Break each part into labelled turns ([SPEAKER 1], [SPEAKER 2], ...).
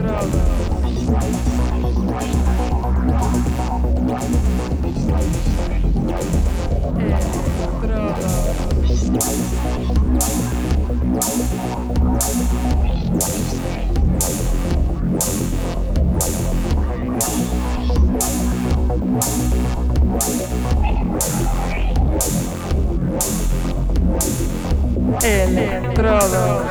[SPEAKER 1] Estrada. Electrodos.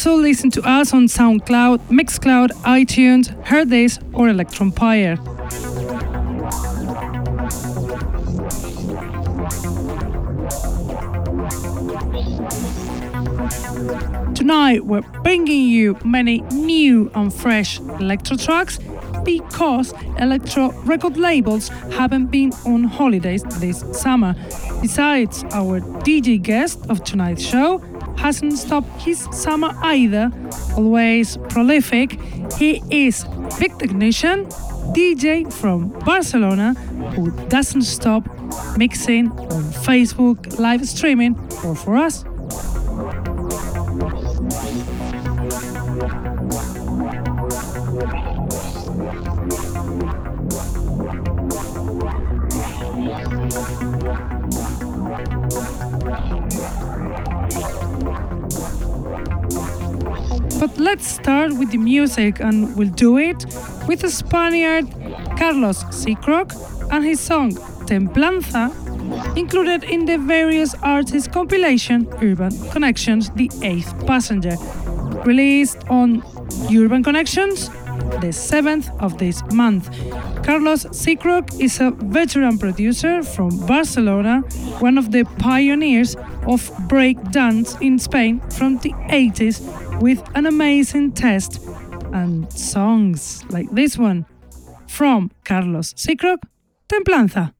[SPEAKER 1] Also listen to us on SoundCloud, Mixcloud, iTunes, Hearthis, or Electronpire. Tonight we're bringing you many new and fresh electro tracks because electro record labels haven't been on holidays this summer. Besides, our DJ guest of tonight's show hasn't stopped his summer either, always prolific. He is Big Technician, DJ from Barcelona, who doesn't stop mixing on Facebook, live streaming, or for us. Let's start with the music, and we'll do it with the Spaniard Carlos Seacrock and his song Templanza, included in the various artists compilation Urban Connections The Eighth Passenger, released on Urban Connections the 7th of this month. Carlos Seacrock is a veteran producer from Barcelona, one of the pioneers of break dance in Spain from the 80s with an amazing test and songs like this one from Carlos Seacrock, Templanza.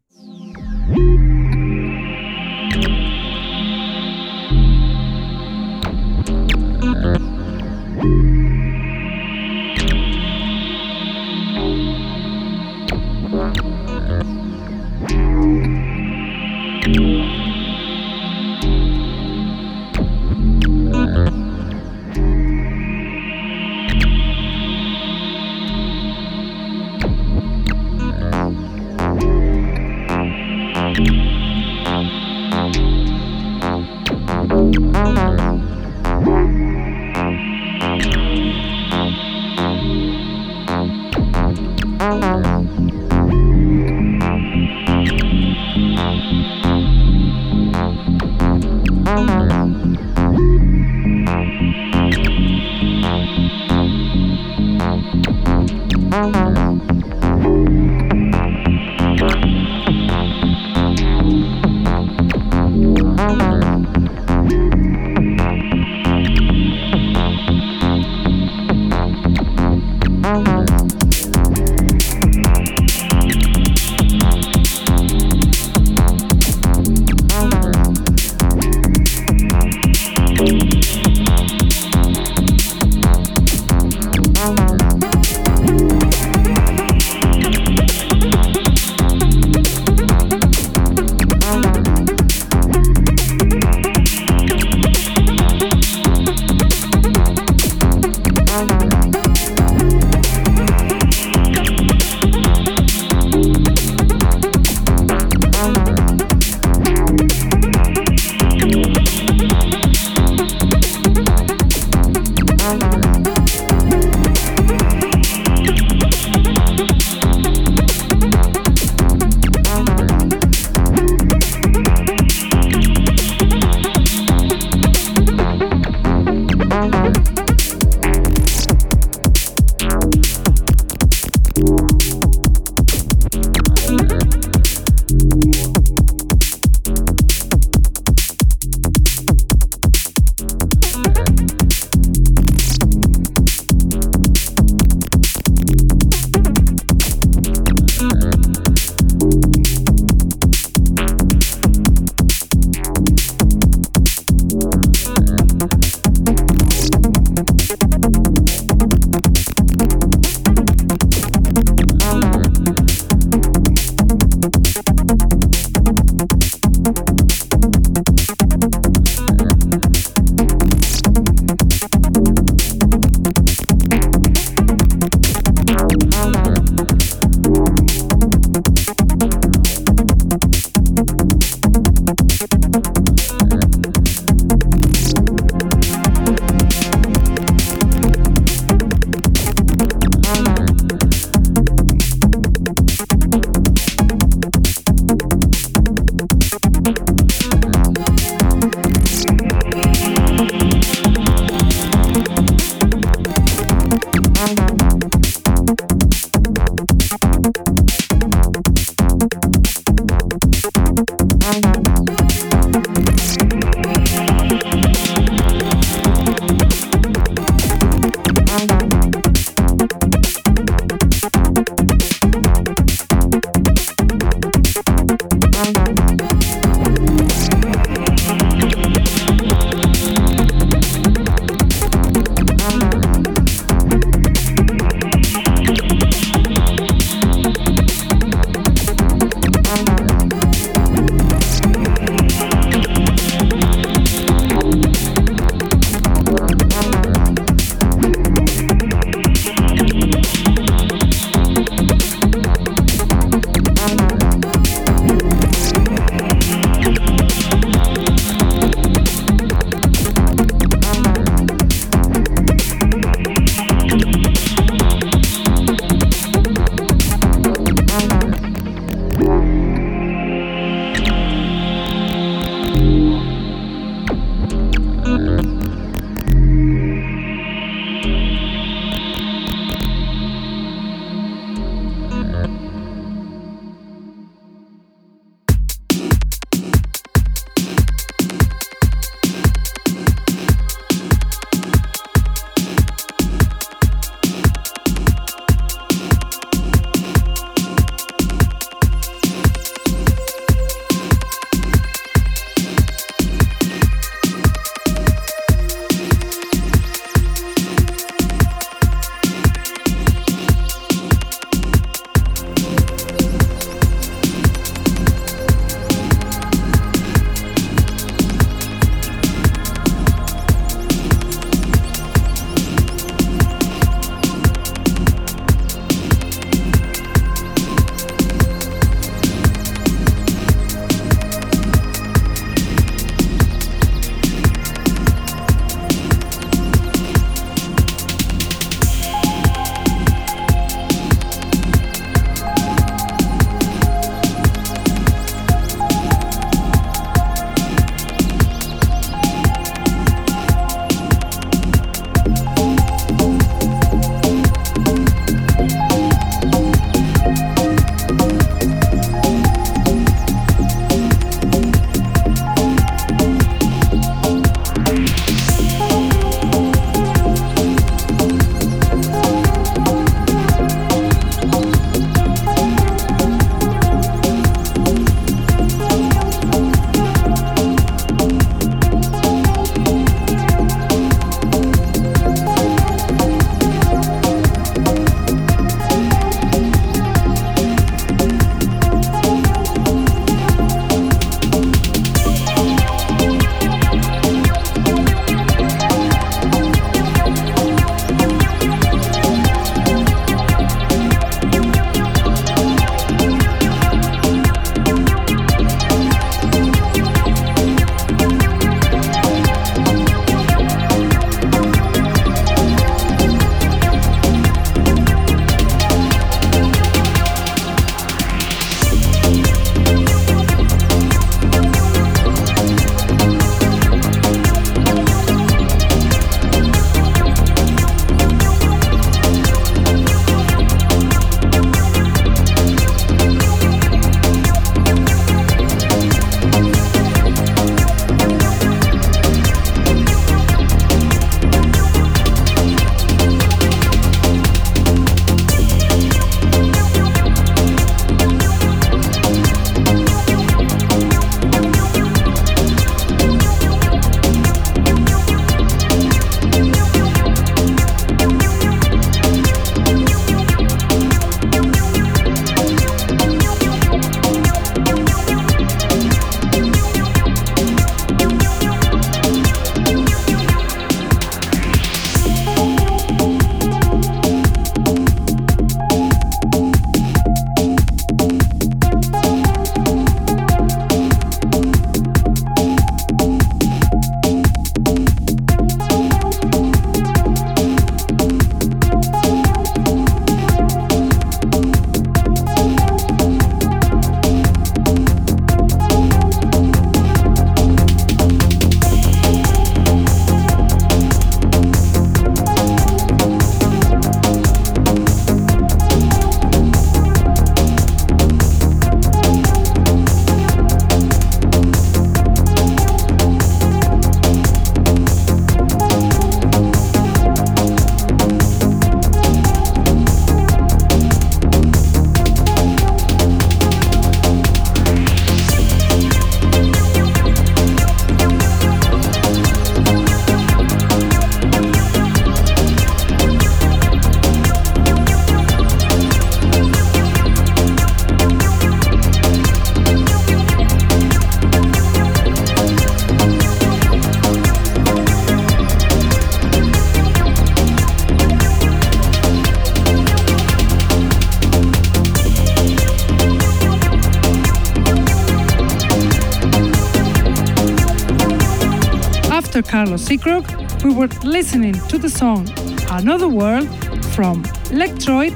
[SPEAKER 1] Carlos Seacrook, we were listening to the song Another World from Lectroid,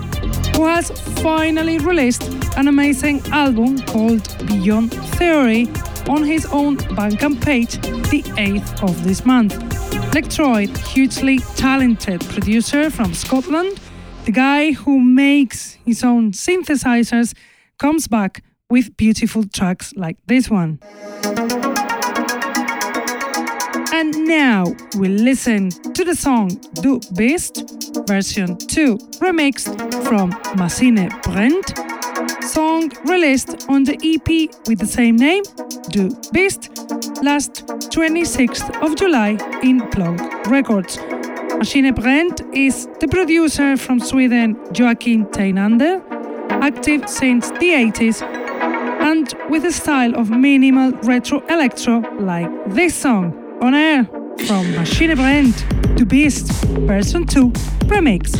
[SPEAKER 1] who has finally released an amazing album called Beyond Theory on his own Bandcamp page the 8th of this month. Lectroid, hugely talented producer from Scotland, the guy who makes his own synthesizers, comes back with beautiful tracks like this one. Now we listen to the song Du Bist, version 2, remixed from Maschine Brennt, song released on the EP with the same name, Du Bist, last 26th of July in Plonk Records. Maschine Brennt is the producer from Sweden Joakim Tejander, active since the 80s and with a style of minimal retro electro like this song on air from Maschine Brand Du Bist, version 2 remix.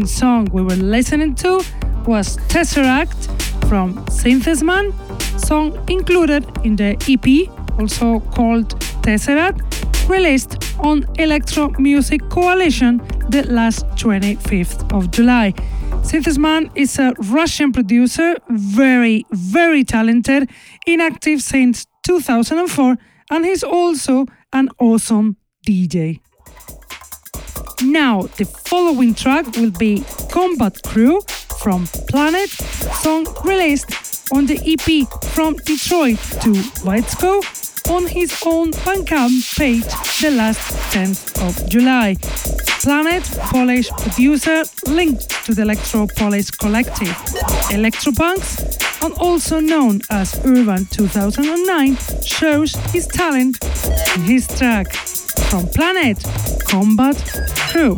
[SPEAKER 1] Song we were listening to was Tesseract from Synthesman, song included in the EP, also called Tesseract, released on Electro Music Coalition the last 25th of July. Synthesman is a Russian producer, very, very talented, inactive since 2004, and he's also an awesome DJ. Now, the following track will be Combat Crew from Planet, song released on the EP from Detroit to Whitesco on his own Bandcamp page the last 10th of July. Planet Polish producer linked to the Electro Polish collective Electropunks and also known as Urban 2009 shows his talent in his track from Planet Combat Crew.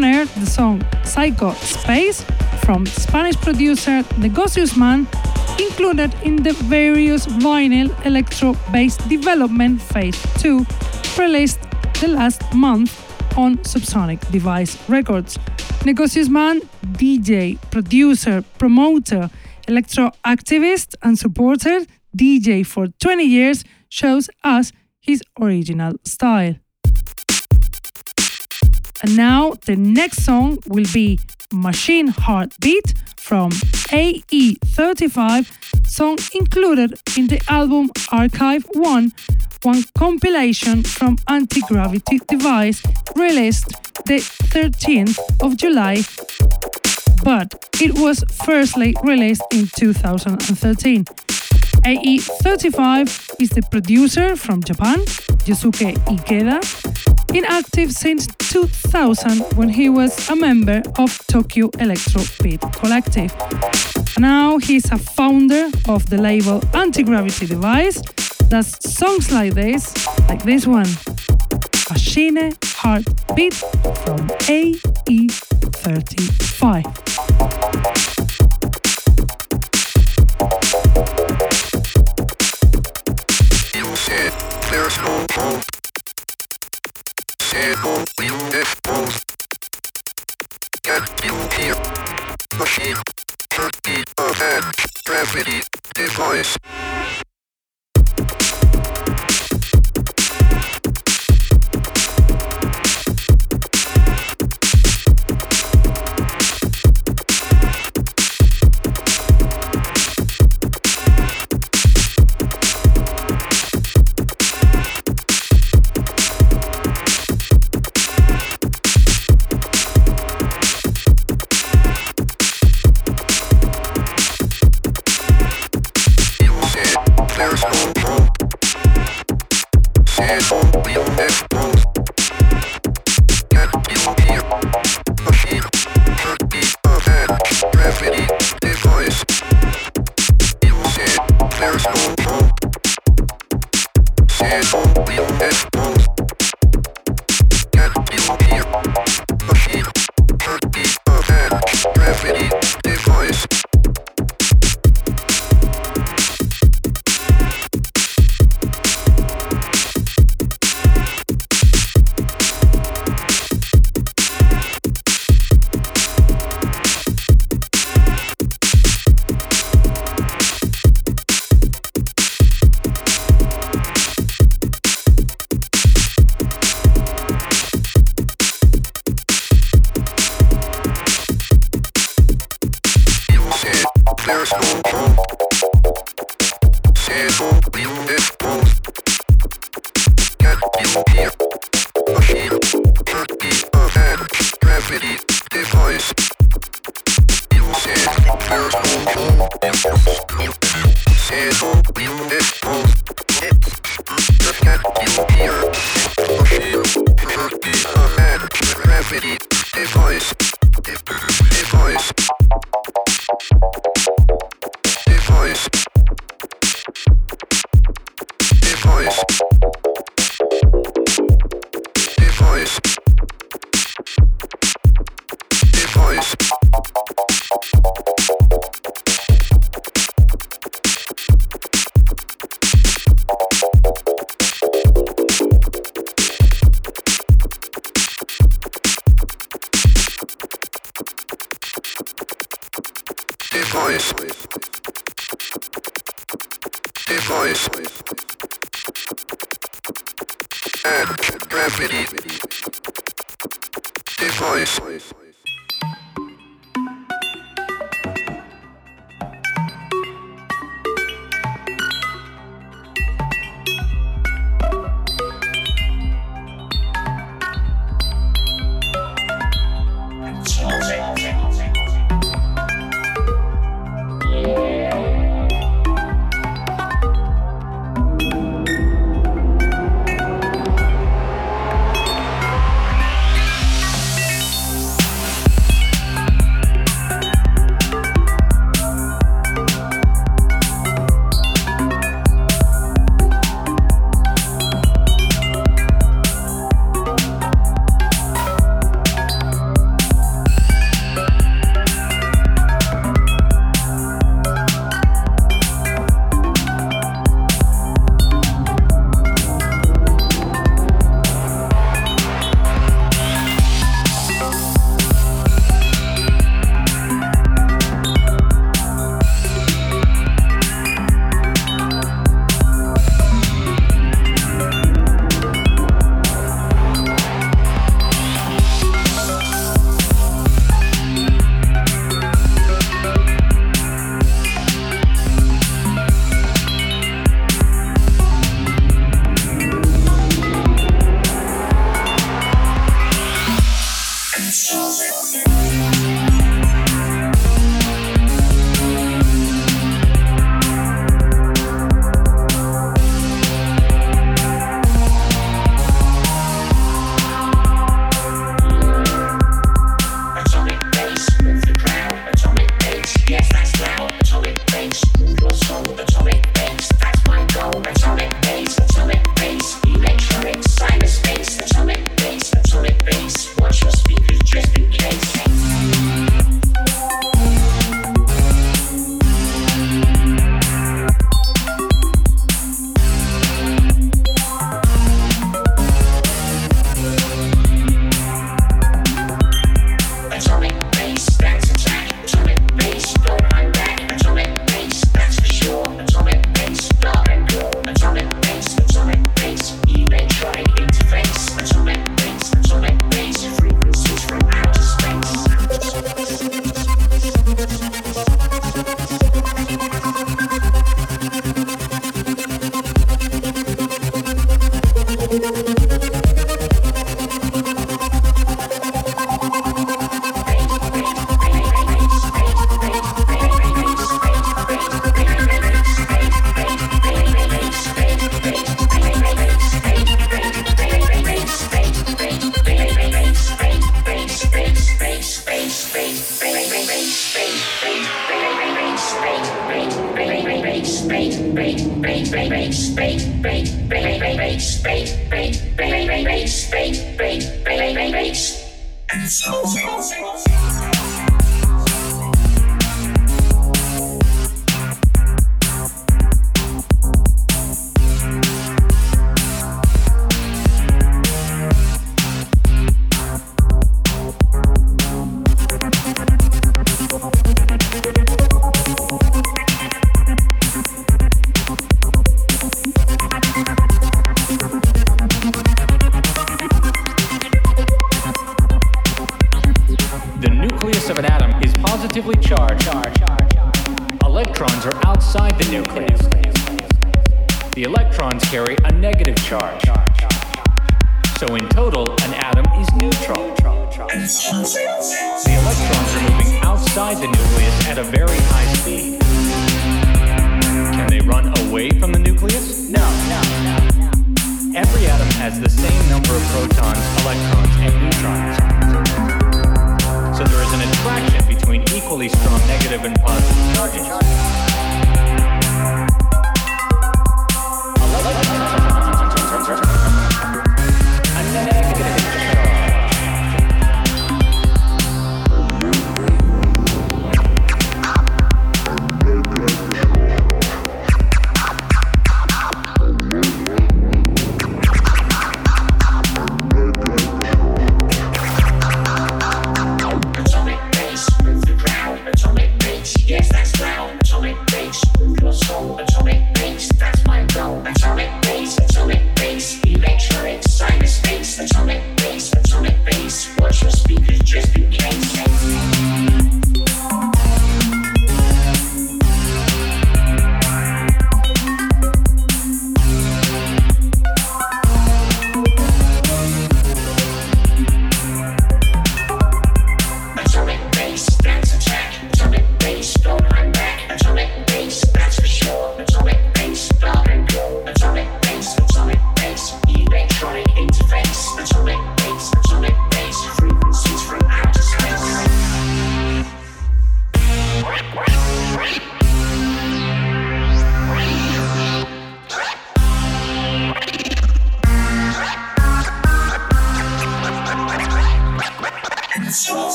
[SPEAKER 1] The song Psycho Space from Spanish producer Negocios Man, included in the various vinyl electro based development phase 2, released the last month on Subsonic Device Records. Negocios Man, DJ, producer, promoter, electro activist, and supporter, DJ for 20 years, shows us his original style. And now the next song will be Machine Heartbeat from AE35, song included in the album Archive 1, one compilation from Anti Gravity Device released the 13th of July, but it was firstly released in 2013. AE35 is the producer from Japan, Yusuke Ikeda, inactive since 2000 when he was a member of Tokyo Electro Beat Collective. Now he's a founder of the label Anti Gravity Device, does songs like this, like this one, Machine Heartbeat from AE35.
[SPEAKER 2] Machine. Heartbeat of gravity device. There's no hope. We'll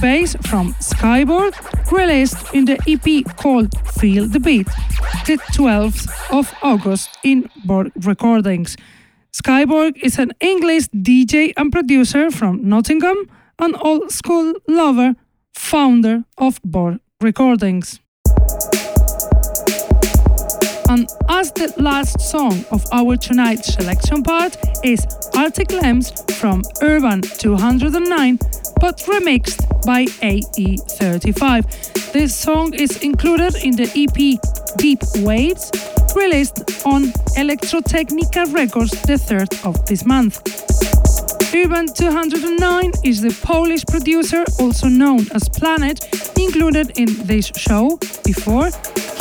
[SPEAKER 2] Bass from Skyborg, released in the EP called Feel the Beat, the 12th of August in Borg Recordings. Skyborg is an English DJ and producer from Nottingham, an old school lover, founder of Borg Recordings.
[SPEAKER 1] And as the last song of our tonight selection part is Arctic Lambs from Urban 209, but remixed by AE35. This song is included in the EP Deep Waves, released on Electrotechnica Records the 3rd of this month. Urban 209 is the Polish producer, also known as Planet, included in this show before.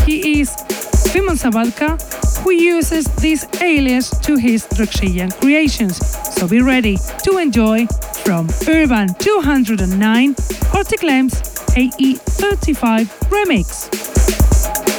[SPEAKER 1] He is Simon Sabalka, who uses this alias to his Drexciyan creations. So be ready to enjoy from Urban 209 Arctic Lambs AE35 Remix.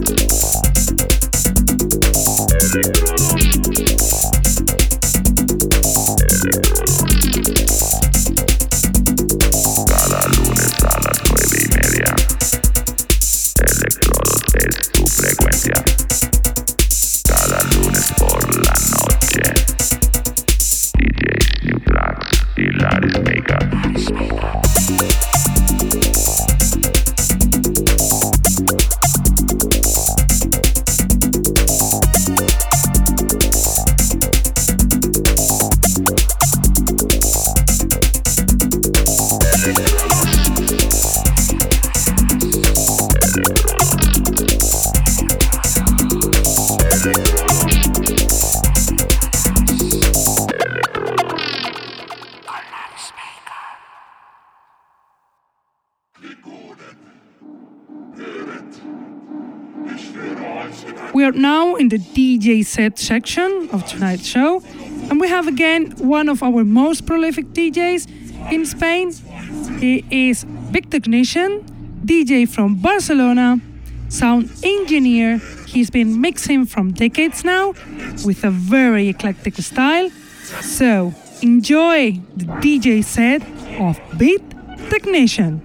[SPEAKER 1] We the DJ set section of tonight's show, and we have again one of our most prolific DJs in Spain. He is Beat Technician, DJ from Barcelona, sound engineer. He's been mixing from decades now with a very eclectic style. So enjoy the DJ set of Beat Technician.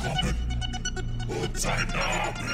[SPEAKER 3] Gerichtes ist gekommen. Und sein Name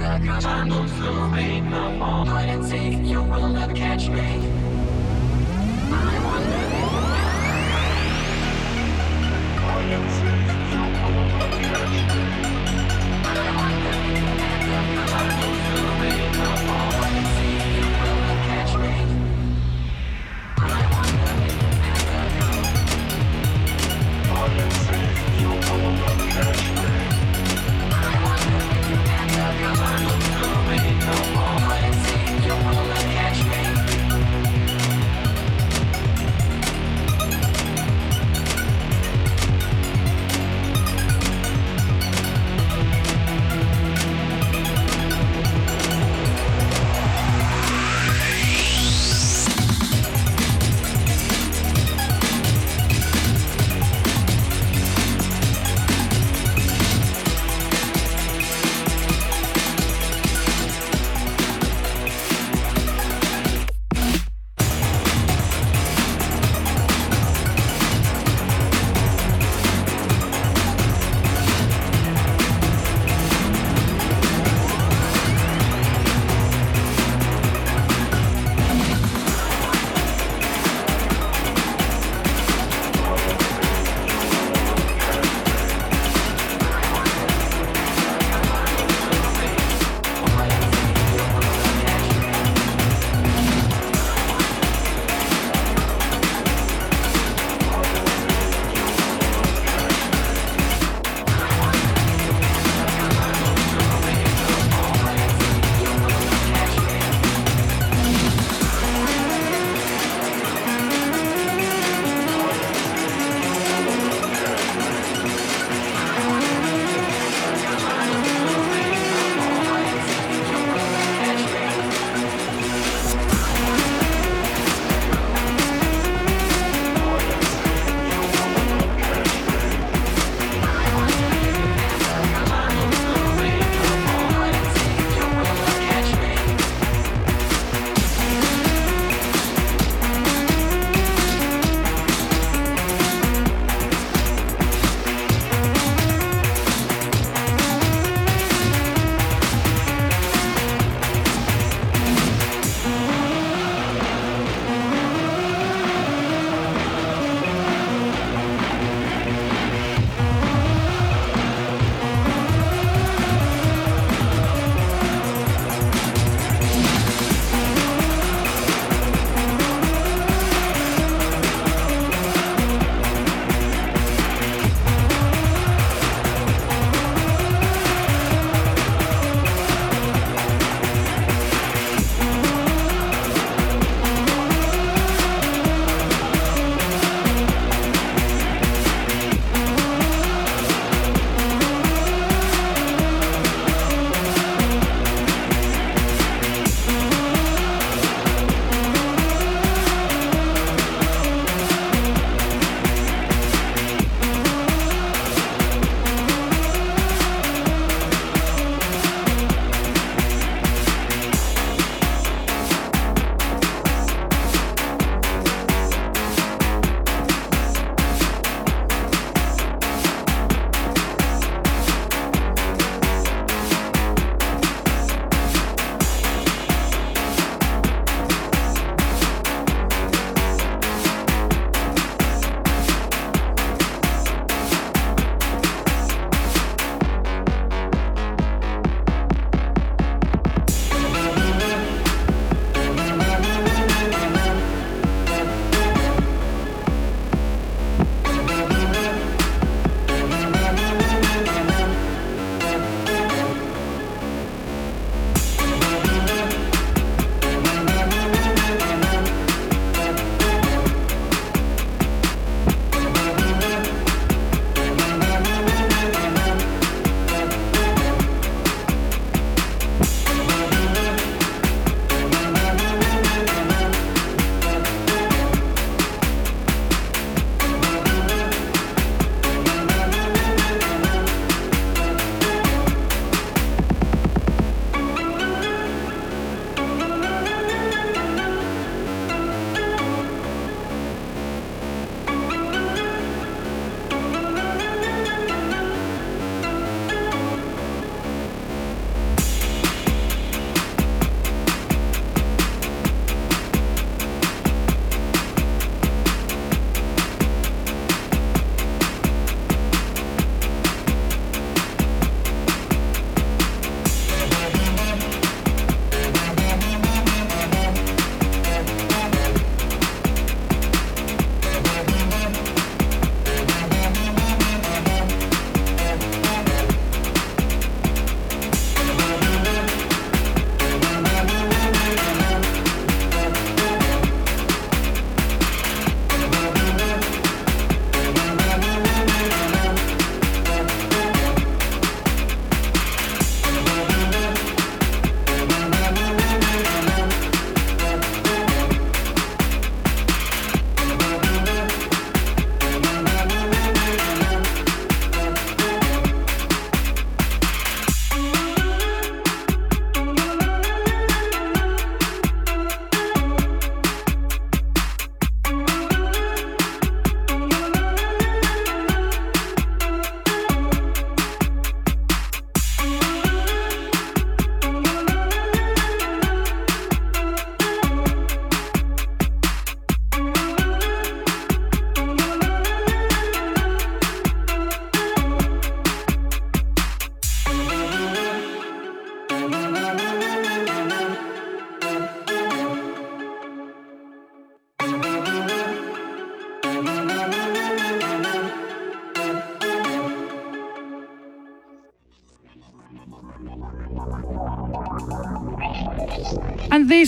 [SPEAKER 4] ever cause I'm not me no more. You will catch me. I you
[SPEAKER 3] Hide you will never catch me.
[SPEAKER 4] I ever more.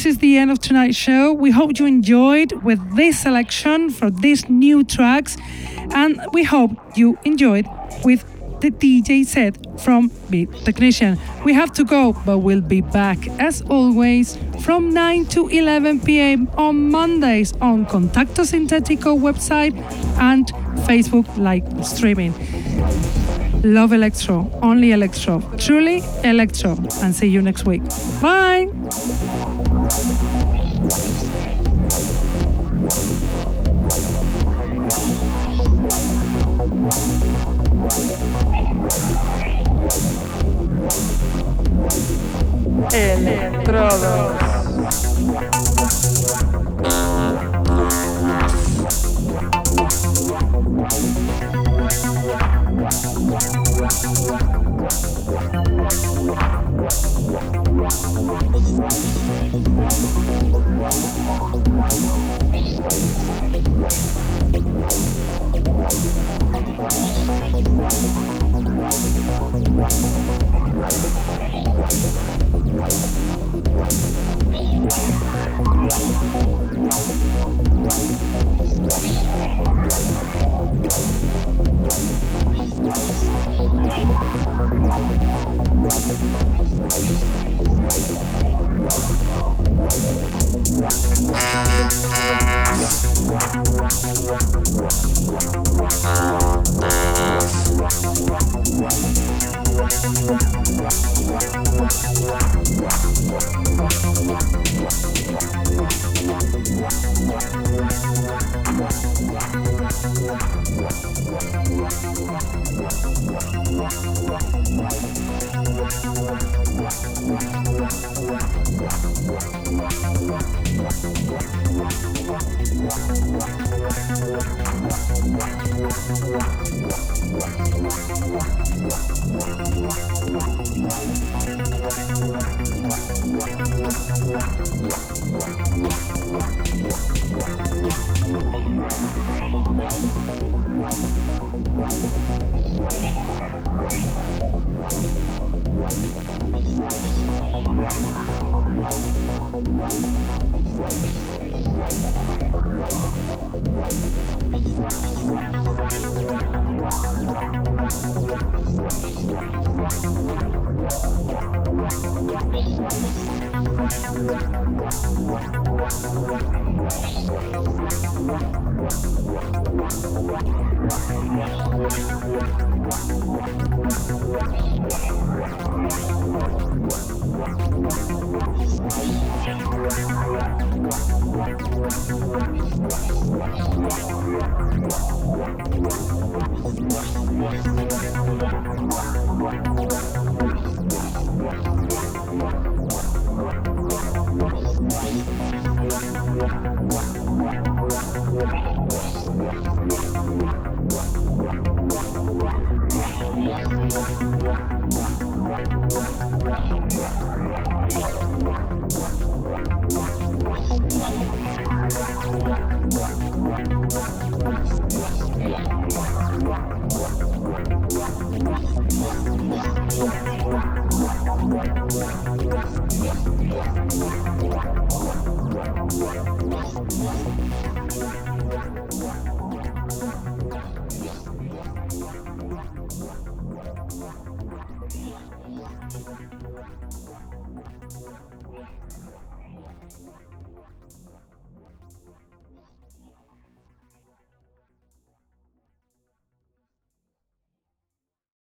[SPEAKER 1] This is the end of tonight's show. We hope you enjoyed with this selection for these new tracks, and we hope you enjoyed with the DJ set from Beat Technician. We have to go, but we'll be back as always from 9 to 11 p.m. on Mondays on Contacto Sintetico website and Facebook live streaming. Love Electro, only Electro, truly Electro, and see you next week. Bye!
[SPEAKER 5] Electrodos.